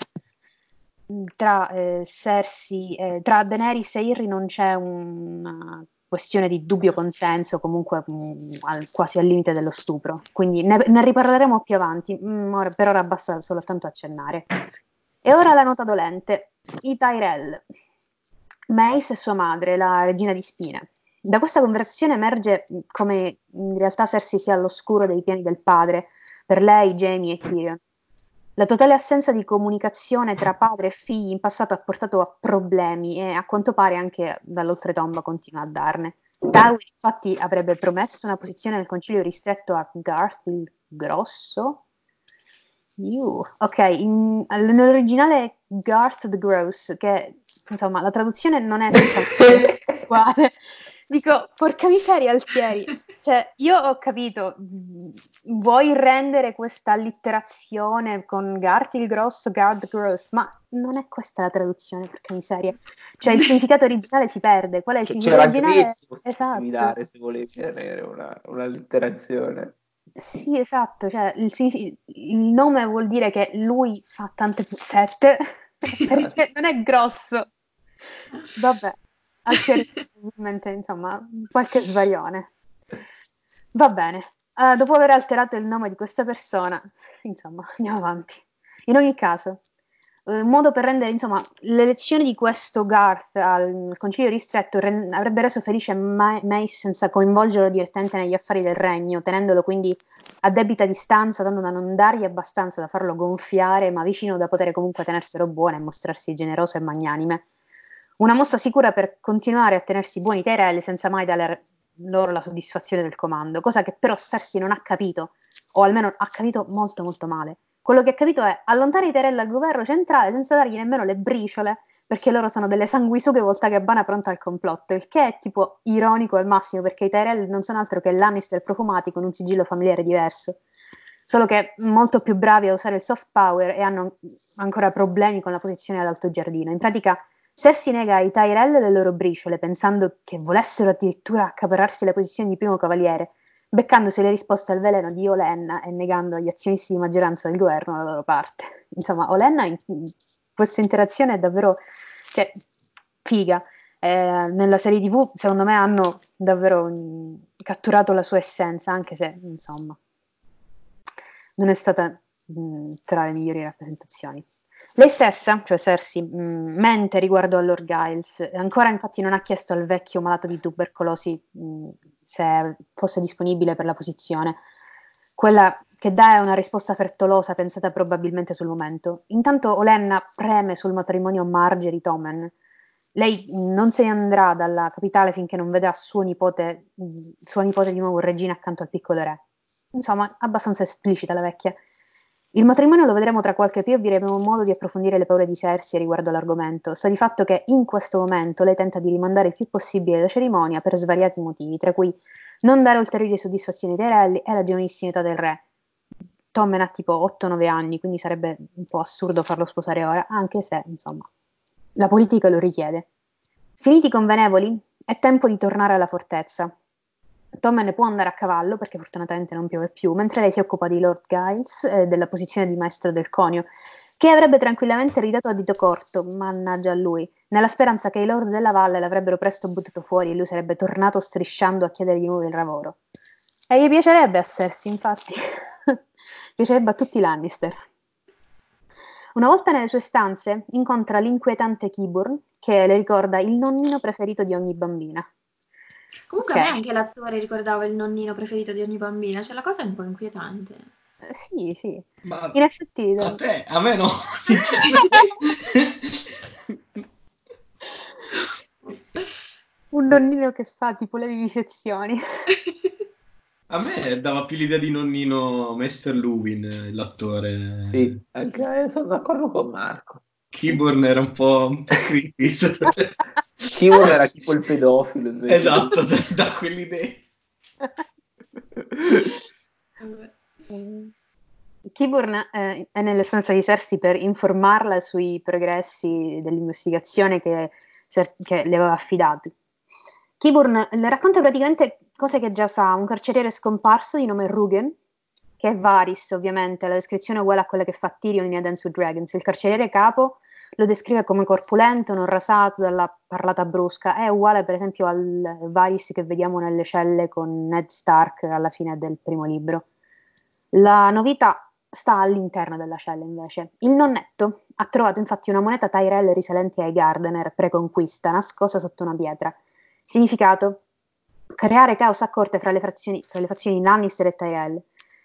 tra eh, Cersei, eh, tra Daenerys e Irri non c'è una questione di dubbio consenso, comunque mh, al, quasi al limite dello stupro, quindi ne, ne riparleremo più avanti, mh, ora, per ora basta soltanto accennare. E ora la nota dolente, i Tyrell. Mace e sua madre, la regina di spine. Da questa conversazione emerge come in realtà Cersei sia all'oscuro dei piani del padre, per lei, Jamie e Tyrion. La totale assenza di comunicazione tra padre e figli in passato ha portato a problemi e a quanto pare anche dall'oltretomba continua a darne. Tywin infatti avrebbe promesso una posizione nel concilio ristretto a Garth il Grosso. Uh, ok, in, nell'originale Garth the Gross, che insomma la traduzione non è esattamente uguale, Dico, porca miseria, Altieri. Cioè, io ho capito, vuoi rendere questa allitterazione con Gart il grosso, Gard gross, ma non è questa la traduzione, perché miseria. Cioè, il significato originale si perde. Qual è il Cioè, significato c'era originale? Grezzo Esatto. dare se volevi avere una, un'allitterazione. Sì, esatto, cioè il, il nome vuol dire che lui fa tante puzzette, perché non è grosso. Vabbè, ovviamente, insomma, qualche svarione. Va bene, uh, dopo aver alterato il nome di questa persona, insomma, andiamo avanti. In ogni caso, un modo per rendere, insomma, l'elezione di questo Garth al concilio ristretto re- avrebbe reso felice Ma- Mace senza coinvolgerlo direttamente negli affari del regno, tenendolo quindi a debita distanza, tanto da non dargli abbastanza da farlo gonfiare, ma vicino da poter comunque tenerselo buono e mostrarsi generoso e magnanime. Una mossa sicura per continuare a tenersi buoni Tyrell senza mai dare loro la soddisfazione del comando, cosa che però Cersei non ha capito, o almeno ha capito molto molto male. Quello che ha capito è allontanare i Tyrell dal governo centrale senza dargli nemmeno le briciole, perché loro sono delle sanguisughe volta gabbana pronta al complotto, il che è tipo ironico al massimo, perché i Tyrell non sono altro che Lannister profumati con un sigillo familiare diverso. Solo che molto più bravi a usare il soft power e hanno ancora problemi con la posizione all'alto giardino. In pratica, se si nega ai Tyrell le loro briciole, pensando che volessero addirittura accaparrarsi la posizione di primo cavaliere, beccandosi le risposte al veleno di Olenna e negando agli azionisti di maggioranza del governo la loro parte. Insomma, Olenna in questa interazione è davvero cioè, figa. Eh, nella serie TV, secondo me, hanno davvero mh, catturato la sua essenza, anche se, insomma, non è stata mh, tra le migliori rappresentazioni. Lei stessa, cioè Cersei, mh, mente riguardo a Lord Giles. Ancora infatti non ha chiesto al vecchio malato di tubercolosi mh, se fosse disponibile per la posizione. Quella che dà è una risposta frettolosa pensata probabilmente sul momento. Intanto Olenna preme sul matrimonio Margery Tommen. Lei non se ne andrà dalla capitale finché non vedrà suo nipote, sua nipote di nuovo regina accanto al piccolo re. Insomma, abbastanza esplicita la vecchia. Il matrimonio lo vedremo tra qualche più e avremo modo di approfondire le paure di Cersei riguardo all'argomento. Sta di fatto che in questo momento lei tenta di rimandare il più possibile la cerimonia per svariati motivi, tra cui non dare ulteriori soddisfazioni ai Tyrelli e la giovanissima età del re. Tommen ha tipo 8-9 anni, quindi sarebbe un po' assurdo farlo sposare ora, anche se, insomma, la politica lo richiede. Finiti convenevoli, è tempo di tornare alla fortezza. Tommen può andare a cavallo perché fortunatamente non piove più, mentre lei si occupa di Lord Giles e eh, della posizione di maestro del conio, che avrebbe tranquillamente ridato a dito corto, mannaggia a lui, nella speranza che i lord della valle l'avrebbero presto buttato fuori e lui sarebbe tornato strisciando a chiedere di nuovo il lavoro. E gli piacerebbe Cersei, infatti. piacerebbe a tutti i Lannister. Una volta nelle sue stanze incontra l'inquietante Kiburn, che le ricorda il nonnino preferito di ogni bambina. Comunque okay. a me anche l'attore ricordava il nonnino preferito di ogni bambina, cioè la cosa è un po' inquietante. Eh, sì, sì. Ma In effetti... A te, a me no. un nonnino che fa tipo le vivisezioni. A me dava più l'idea di nonnino Mester Lubin, l'attore. Sì, anche sono d'accordo con Marco. Keyboard era un po', un po creepy. Keyboard era tipo il pedofilo. Invece. Esatto, da quell'idea. Kiburn eh, è nelle stanze di Cersei per informarla sui progressi dell'investigazione che, che le aveva affidato. Kiburn le racconta praticamente cose che già sa, un carceriere scomparso di nome Rugen, che è Varys ovviamente, la descrizione è uguale a quella che fa Tyrion in A Dance with Dragons. Il carceriere capo lo descrive come corpulento, non rasato dalla parlata brusca, è uguale per esempio al Varys che vediamo nelle celle con Ned Stark alla fine del primo libro. La novità sta all'interno della cella invece. Il nonnetto ha trovato infatti una moneta Tyrell risalente ai Gardener pre-conquista, nascosta sotto una pietra. Significato? Creare caos a corte fra le, frazioni, fra le fazioni Lannister e Tyrell.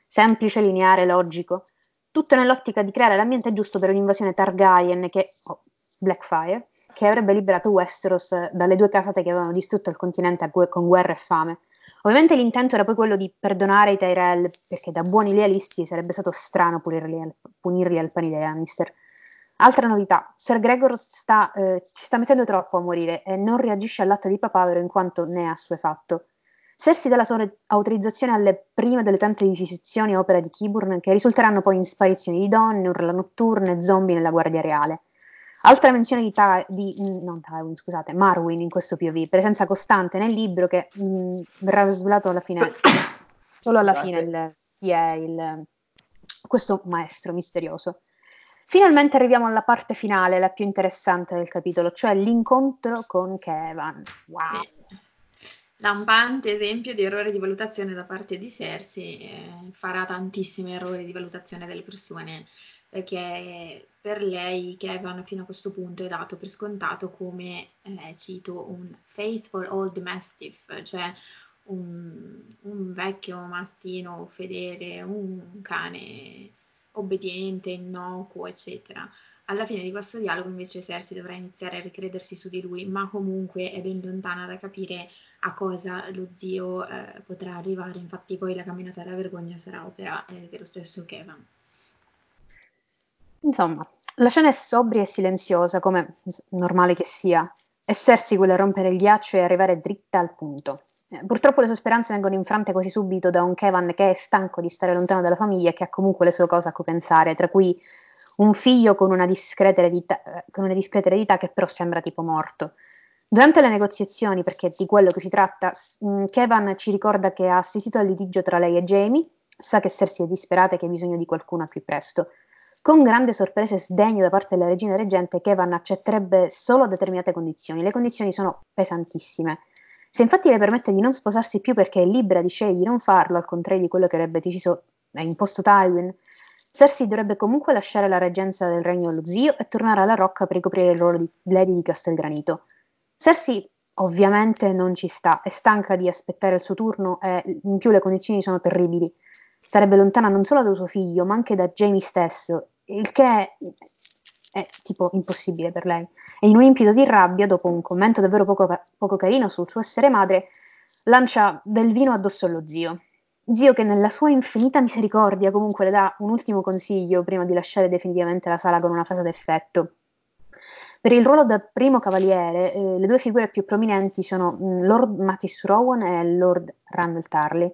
Semplice, lineare, logico. Tutto nell'ottica di creare l'ambiente giusto per un'invasione Targaryen che, oh, Blackfire, che avrebbe liberato Westeros dalle due casate che avevano distrutto il continente con guerra e fame. Ovviamente l'intento era poi quello di perdonare i Tyrell, perché da buoni lealisti sarebbe stato strano punirli al, punirli al pani dei Lannister. Altra novità, Sir Gregor sta, eh, ci sta mettendo troppo a morire e non reagisce all'atto di papavero in quanto ne è assuefatto. Cersei dà la sua autorizzazione alle prime delle tante vivisezioni opera di Kiburn che risulteranno poi in sparizioni di donne, urla notturne, zombie nella Guardia Reale. Altra menzione di, Ta- di non Tywin, scusate, Marwin in questo POV, presenza costante nel libro che mh, verrà svelato alla fine, solo alla fine il, chi è il, questo maestro misterioso. Finalmente arriviamo alla parte finale, la più interessante del capitolo, cioè l'incontro con Kevan. Wow! Lampante esempio di errore di valutazione da parte di Cersei, eh, farà tantissimi errori di valutazione delle persone, perché per lei Kevin fino a questo punto è dato per scontato come, eh, cito, un faithful old mastiff, cioè un, un vecchio mastino fedele, un cane obbediente, innocuo, eccetera. Alla fine di questo dialogo invece Cersei dovrà iniziare a ricredersi su di lui, ma comunque è ben lontana da capire a cosa lo zio eh, potrà arrivare. Infatti poi la camminata della vergogna sarà opera eh, dello stesso Kevin. Insomma, la scena è sobria e silenziosa, come normale che sia, e Cersei vuole rompere il ghiaccio e arrivare dritta al punto. Eh, purtroppo le sue speranze vengono infrante quasi subito da un Kevin che è stanco di stare lontano dalla famiglia e che ha comunque le sue cose a cui pensare, tra cui un figlio con una discreta eredità, eh, con una discreta eredità che però sembra tipo morto. Durante le negoziazioni, perché di quello che si tratta, mm, Kevin ci ricorda che ha assistito al litigio tra lei e Jamie, sa che Cersei è disperata e che ha bisogno di qualcuno a più presto. Con grande sorpresa e sdegno da parte della regina reggente, Kevin accetterebbe solo determinate condizioni. Le condizioni sono pesantissime. Se infatti le permette di non sposarsi più perché è libera di scegliere di non farlo, al contrario di quello che avrebbe deciso e imposto Tywin, Cersei dovrebbe comunque lasciare la reggenza del regno allo zio e tornare alla Rocca per ricoprire il ruolo di Lady di Castelgranito. Cersei ovviamente non ci sta, è stanca di aspettare il suo turno e in più le condizioni sono terribili. Sarebbe lontana non solo da suo figlio, ma anche da Jamie stesso, il che è tipo impossibile per lei. E in un impeto di rabbia, dopo un commento davvero poco, poco carino sul suo essere madre, lancia del vino addosso allo zio. Zio che nella sua infinita misericordia comunque le dà un ultimo consiglio prima di lasciare definitivamente la sala con una frase d'effetto. Per il ruolo da primo cavaliere, eh, le due figure più prominenti sono mm, Lord Mattis Rowan e Lord Randall Tarley,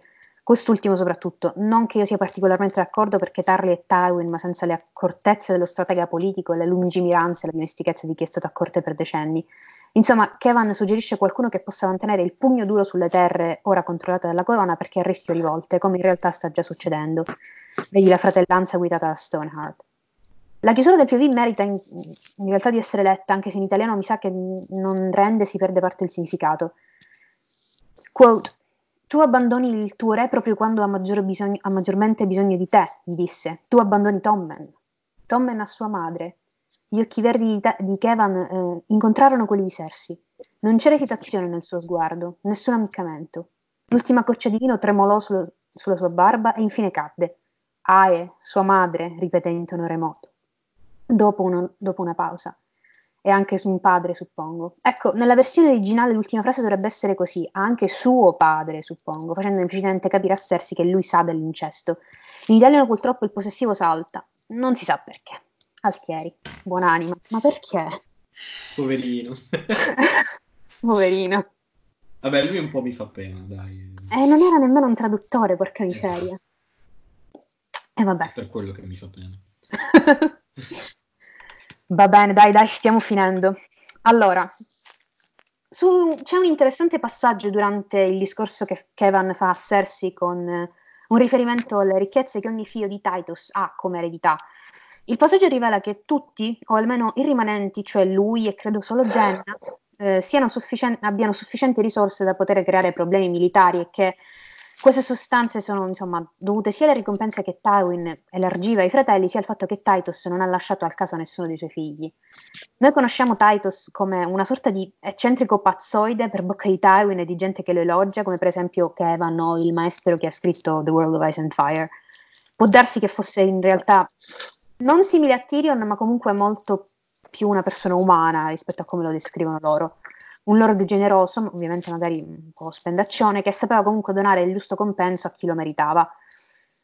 Quest'ultimo soprattutto, non che io sia particolarmente d'accordo perché Tarly è Tywin, ma senza le accortezze dello stratega politico e le lungimiranze e la dimestichezza di chi è stato a corte per decenni. Insomma, Kevan suggerisce qualcuno che possa mantenere il pugno duro sulle terre ora controllate dalla corona perché a rischio rivolte, come in realtà sta già succedendo. Vedi la fratellanza guidata da Stoneheart. La chiusura del PV merita in, in, realtà di essere letta, anche se in italiano mi sa che non rende, si perde parte il significato. Quote, tu abbandoni il tuo re proprio quando ha, maggior bisogno, ha maggiormente bisogno di te, gli disse. Tu abbandoni Tommen. Tommen a sua madre. Gli occhi verdi di, te, di Kevan eh, incontrarono quelli di Cersei. Non c'era esitazione nel suo sguardo, nessun ammiccamento. L'ultima goccia di vino tremolò sul, sulla sua barba e infine cadde. Ae, sua madre, ripeté in tono remoto. Dopo, uno, dopo una pausa e anche su un padre, suppongo. Ecco, nella versione originale l'ultima frase dovrebbe essere così, anche suo padre, suppongo, facendo implicitamente capire a Cersei che lui sa dell'incesto. In italiano purtroppo il possessivo salta, non si sa perché. Altieri, buonanima, ma perché? Poverino. Poverino. Vabbè, lui un po' mi fa pena, dai. Eh, non era nemmeno un traduttore, porca miseria. E eh, vabbè. È per quello che mi fa pena. Va bene, dai, dai, stiamo finendo. Allora, su, c'è un interessante passaggio durante il discorso che Kevin fa a Cersei con eh, un riferimento alle ricchezze che ogni figlio di Titus ha come eredità. Il passaggio rivela che tutti, o almeno i rimanenti, cioè lui e credo solo Jenna, eh, sufficien- abbiano sufficienti risorse da poter creare problemi militari e che queste sostanze sono insomma, dovute sia alle ricompense che Tywin elargiva ai fratelli, sia al fatto che Titus non ha lasciato al caso nessuno dei suoi figli. Noi conosciamo Titus come una sorta di eccentrico pazzoide per bocca di Tywin e di gente che lo elogia, come per esempio Kevin o il maestro che ha scritto The World of Ice and Fire. Può darsi che fosse in realtà non simile a Tyrion, ma comunque molto più una persona umana rispetto a come lo descrivono loro un lord generoso, ovviamente magari un po' spendaccione, che sapeva comunque donare il giusto compenso a chi lo meritava.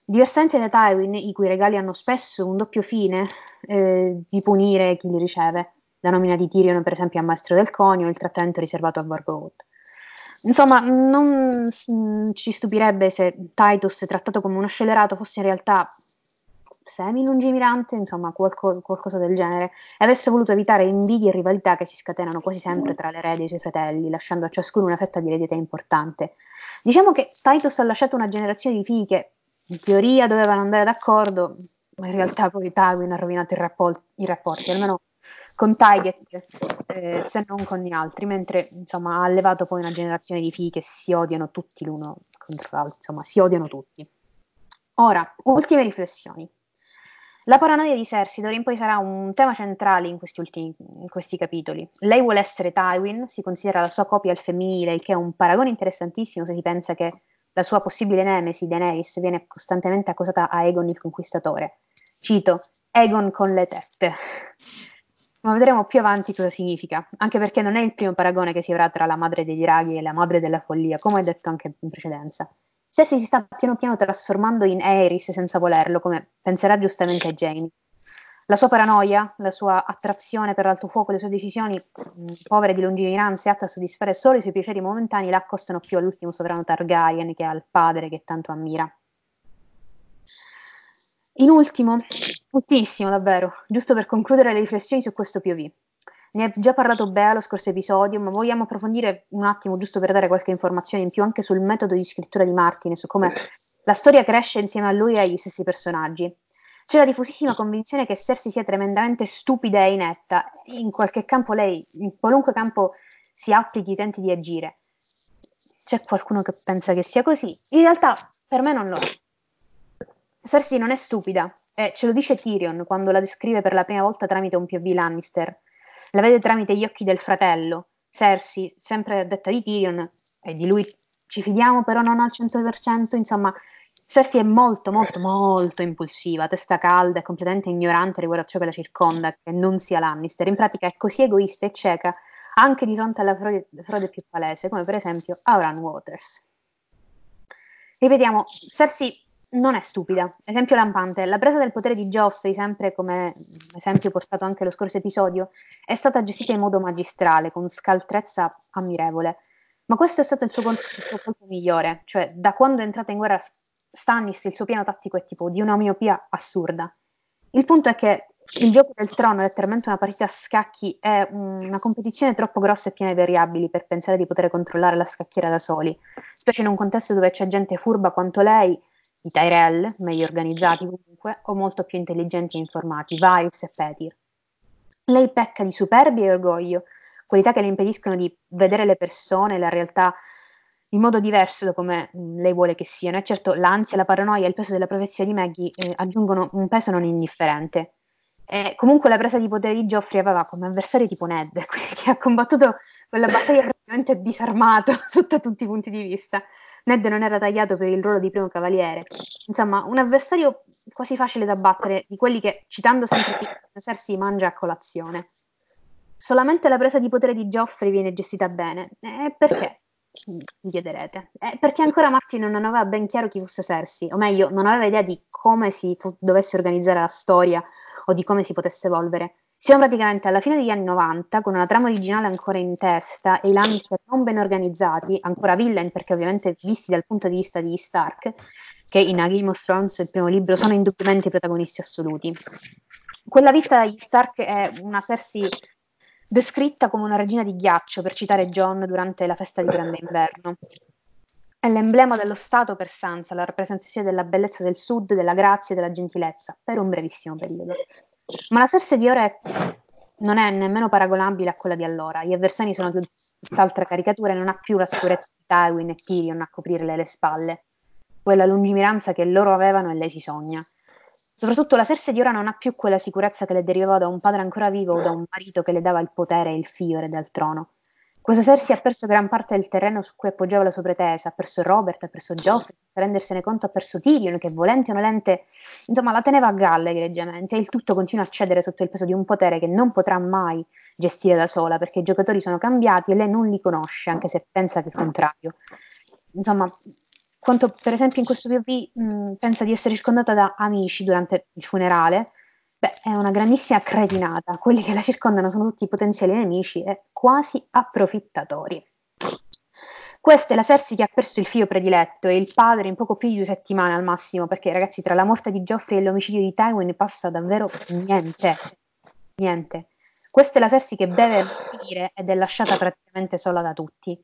Diversamente da Tywin, i cui regali hanno spesso un doppio fine eh, di punire chi li riceve, la nomina di Tyrion per esempio a maestro del conio, il trattamento riservato a Vargold. Insomma, non ci stupirebbe se Titus, trattato come uno scellerato, fosse in realtà semi-lungimirante, insomma, qualco, qualcosa del genere, e avesse voluto evitare invidie e rivalità che si scatenano quasi sempre tra l'erede e i suoi fratelli, lasciando a ciascuno una fetta di eredità importante. Diciamo che Titus ha lasciato una generazione di figli che in teoria dovevano andare d'accordo, ma in realtà poi Tywin ha rovinato i, rapport- i rapporti, almeno con Tyget, eh, se non con gli altri, mentre insomma ha allevato poi una generazione di figli che si odiano tutti l'uno contro l'altro, insomma si odiano tutti. Ora, ultime riflessioni. La paranoia di Cersei d'ora in poi sarà un tema centrale in questi, ultimi, in questi capitoli. Lei vuole essere Tywin, si considera la sua copia al femminile, il che è un paragone interessantissimo se si pensa che la sua possibile nemesi, Daenerys, viene costantemente accusata a Aegon il Conquistatore. Cito, Aegon con le tette. Ma vedremo più avanti cosa significa, anche perché non è il primo paragone che si avrà tra la madre dei draghi e la madre della follia, come detto anche in precedenza. Cersei si sta piano piano trasformando in Aerys senza volerlo, come penserà giustamente Jamie. La sua paranoia, la sua attrazione per l'alto fuoco, le sue decisioni mh, povere di lungimiranza e atte a soddisfare solo i suoi piaceri momentanei la accostano più all'ultimo sovrano Targaryen che al padre che tanto ammira. In ultimo, ultimissimo davvero, giusto per concludere le riflessioni su questo POV. Ne ha già parlato Bea lo scorso episodio, ma vogliamo approfondire un attimo giusto per dare qualche informazione in più anche sul metodo di scrittura di Martin e su come la storia cresce insieme a lui e agli stessi personaggi. C'è la diffusissima convinzione che Cersei sia tremendamente stupida e inetta. In qualche campo lei, in qualunque campo si applichi tenti di agire. C'è qualcuno che pensa che sia così? In realtà per me non lo è. Cersei non è stupida, e ce lo dice Tyrion quando la descrive per la prima volta tramite un POV Lannister la vede tramite gli occhi del fratello. Cersei, sempre detta di Tyrion, e di lui ci fidiamo, però non al 100%, insomma, Cersei è molto, molto, molto impulsiva, testa calda e completamente ignorante riguardo a ciò che la circonda, che non sia Lannister. In pratica è così egoista e cieca anche di fronte alla frode, frode più palese, come per esempio Auran Waters. Ripetiamo, Cersei non è stupida. Esempio lampante, la presa del potere di Geoffrey, sempre come esempio portato anche lo scorso episodio, è stata gestita in modo magistrale, con scaltrezza ammirevole. Ma questo è stato il suo, colpo, il migliore, cioè da quando è entrata in guerra Stannis il suo piano tattico è tipo di una miopia assurda. Il punto è che il gioco del trono è letteralmente una partita a scacchi, è una competizione troppo grossa e piena di variabili per pensare di poter controllare la scacchiera da soli, specie in un contesto dove c'è gente furba quanto lei i Tyrell, meglio organizzati comunque, o molto più intelligenti e informati, Viles e Petir. Lei pecca di superbia e orgoglio, qualità che le impediscono di vedere le persone, la realtà in modo diverso da come lei vuole che siano. E certo l'ansia, la paranoia e il peso della profezia di Maggie eh, aggiungono un peso non indifferente. E comunque la presa di potere di Geoffrey aveva come avversario tipo Ned, che ha combattuto quella battaglia praticamente disarmato sotto tutti i punti di vista. Ned non era tagliato per il ruolo di primo cavaliere. Insomma, un avversario quasi facile da battere, di quelli che, citando sempre Cersei, mangia a colazione. Solamente la presa di potere di Geoffrey viene gestita bene. E perché? Mi chiederete. Eh, perché ancora Martin non aveva ben chiaro chi fosse Cersei, o meglio, non aveva idea di come si fu- dovesse organizzare la storia o di come si potesse evolvere. Siamo praticamente alla fine degli anni 90, con una trama originale ancora in testa e i Lannister non ben organizzati, ancora villain perché ovviamente visti dal punto di vista di Stark, che in A Game of Thrones, il primo libro, sono indubbiamente i protagonisti assoluti. Quella vista dagli Stark è una Cersei descritta come una regina di ghiaccio, per citare John durante la festa di grande inverno. È l'emblema dello Stato per Sansa, la rappresentazione della bellezza del sud, della grazia e della gentilezza, per un brevissimo periodo. Ma la Cersei di ora è, non è nemmeno paragonabile a quella di allora. Gli avversari sono tutt'altra caricatura e non ha più la sicurezza di Tywin e Tyrion a coprirle le spalle. Quella lungimiranza che loro avevano e lei si sogna. Soprattutto la Cersei di ora non ha più quella sicurezza che le derivava da un padre ancora vivo o da un marito che le dava il potere e il fiore del trono. Questa Cersei ha perso gran parte del terreno su cui appoggiava la sua pretesa, ha perso Robert, ha perso Geoffrey, per rendersene conto ha perso Tyrion, che volente o nolente, insomma, la teneva a galla egregiamente, e il tutto continua a cedere sotto il peso di un potere che non potrà mai gestire da sola, perché i giocatori sono cambiati e lei non li conosce, anche se pensa che il contrario. Insomma, quanto per esempio in questo POV mh, pensa di essere circondata da amici durante il funerale, Beh, è una grandissima cretinata. Quelli che la circondano sono tutti potenziali nemici e quasi approfittatori. Questa è la Cersei che ha perso il figlio prediletto e il padre in poco più di due settimane al massimo, perché ragazzi tra la morte di Geoffrey e l'omicidio di Tywin passa davvero niente, niente. Questa è la Cersei che beve a finire ed è lasciata praticamente sola da tutti.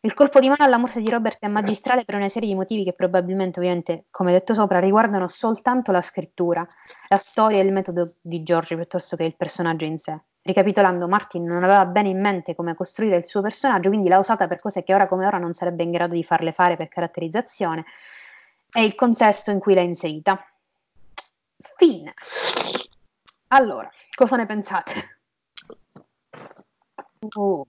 Il colpo di mano alla morte di Robert è magistrale per una serie di motivi che probabilmente, ovviamente, come detto sopra, riguardano soltanto la scrittura, la storia e il metodo di George piuttosto che il personaggio in sé. Ricapitolando, Martin non aveva bene in mente come costruire il suo personaggio, quindi l'ha usata per cose che ora come ora non sarebbe in grado di farle fare per caratterizzazione e il contesto in cui l'ha inserita. Fine. Allora, cosa ne pensate? Oh.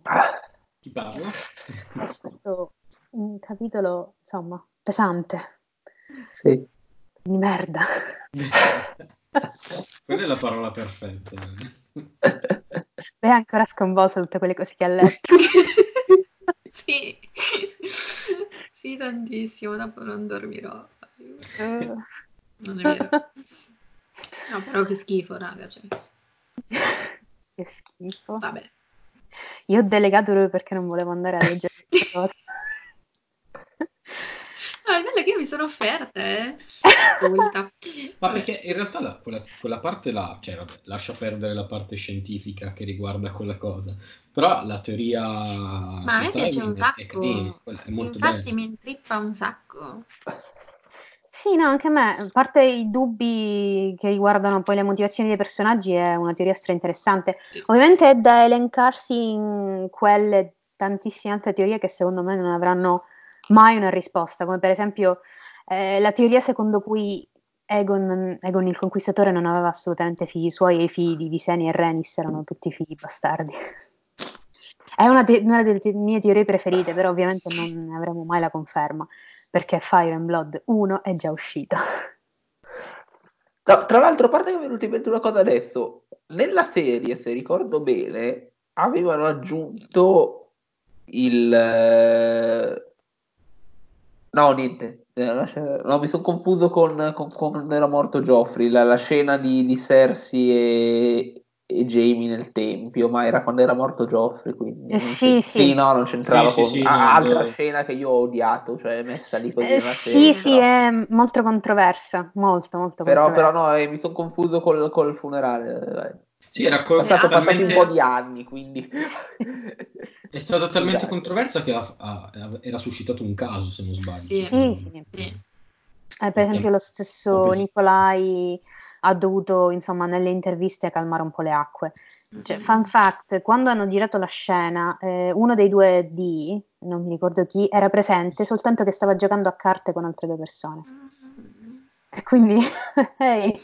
Chi parla? È stato un capitolo, insomma, pesante. Sì. Di merda. Quella è la parola perfetta. È ancora sconvolto tutte quelle cose che ha letto. sì. sì, tantissimo, dopo non dormirò. Non è vero. No, però che schifo, raga. Cioè. Che schifo. Vabbè. Io ho delegato lui perché non volevo andare a leggere queste cose. No, è bello che io mi sono offerta, eh. Stolta. Ma perché in realtà la, quella, quella, parte là, cioè vabbè, lascia perdere la parte scientifica che riguarda quella cosa, però la teoria... Ma a me piace un sacco. È, carino, è molto Infatti bello. mi intrippa un sacco. Sì, no, anche a me, a parte i dubbi che riguardano poi le motivazioni dei personaggi, è una teoria stra interessante. Ovviamente è da elencarsi in quelle tantissime altre teorie che secondo me non avranno mai una risposta, come per esempio eh, la teoria secondo cui Egon, Egon, il conquistatore non aveva assolutamente figli suoi e i figli di Viseni e Renis erano tutti figli bastardi. È una, te- una delle te- mie teorie preferite, però ovviamente non avremo mai la conferma, perché Fire and Blood 1 è già uscito. No, tra l'altro, a parte che mi è venuta in mente una cosa adesso, nella serie, se ricordo bene, avevano aggiunto il... Eh, no, niente, eh, no, mi sono confuso con, con, con, quando era morto Geoffrey, la, la scena di, di Cersei e, e Jamie nel tempio, ma era quando era morto Geoffrey, quindi... Eh, sì, sì. sì, no, non c'entrava sì, con... Sì, ah, no, altra do... scena che io ho odiato, cioè messa lì così eh, sì. Sì, però... è molto controversa, molto, molto però, controversa. Però no, eh, mi sono confuso col, col funerale. Sì, era col... Passato, talmente... passati un po' di anni, quindi... È stata talmente Scusate. controversa che ha, ha, era suscitato un caso, se non sbaglio. Sì, sì. sì. sì. Eh, per esempio lo stesso Nicolai ha dovuto, insomma, nelle interviste calmare un po' le acque. Cioè, fun fact, quando hanno girato la scena, eh, uno dei due D, non mi ricordo chi, era presente, soltanto che stava giocando a carte con altre due persone. E quindi, hey,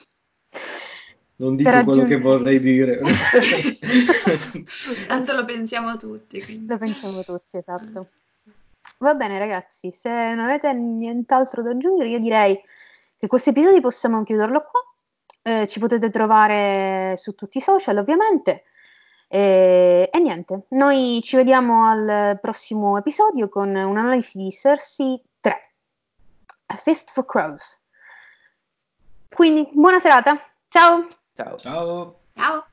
non dico quello che vorrei dire. Tanto lo pensiamo tutti. Quindi. Lo pensiamo tutti, esatto. Va bene ragazzi, se non avete nient'altro da aggiungere, io direi che questo episodio possiamo chiuderlo qua. Eh, ci potete trovare su tutti i social ovviamente. E, e, niente, noi ci vediamo al prossimo episodio con un'analisi di Cersei 3. A Fist for Crows. Quindi, buona serata. Ciao. Ciao. Ciao. Ciao.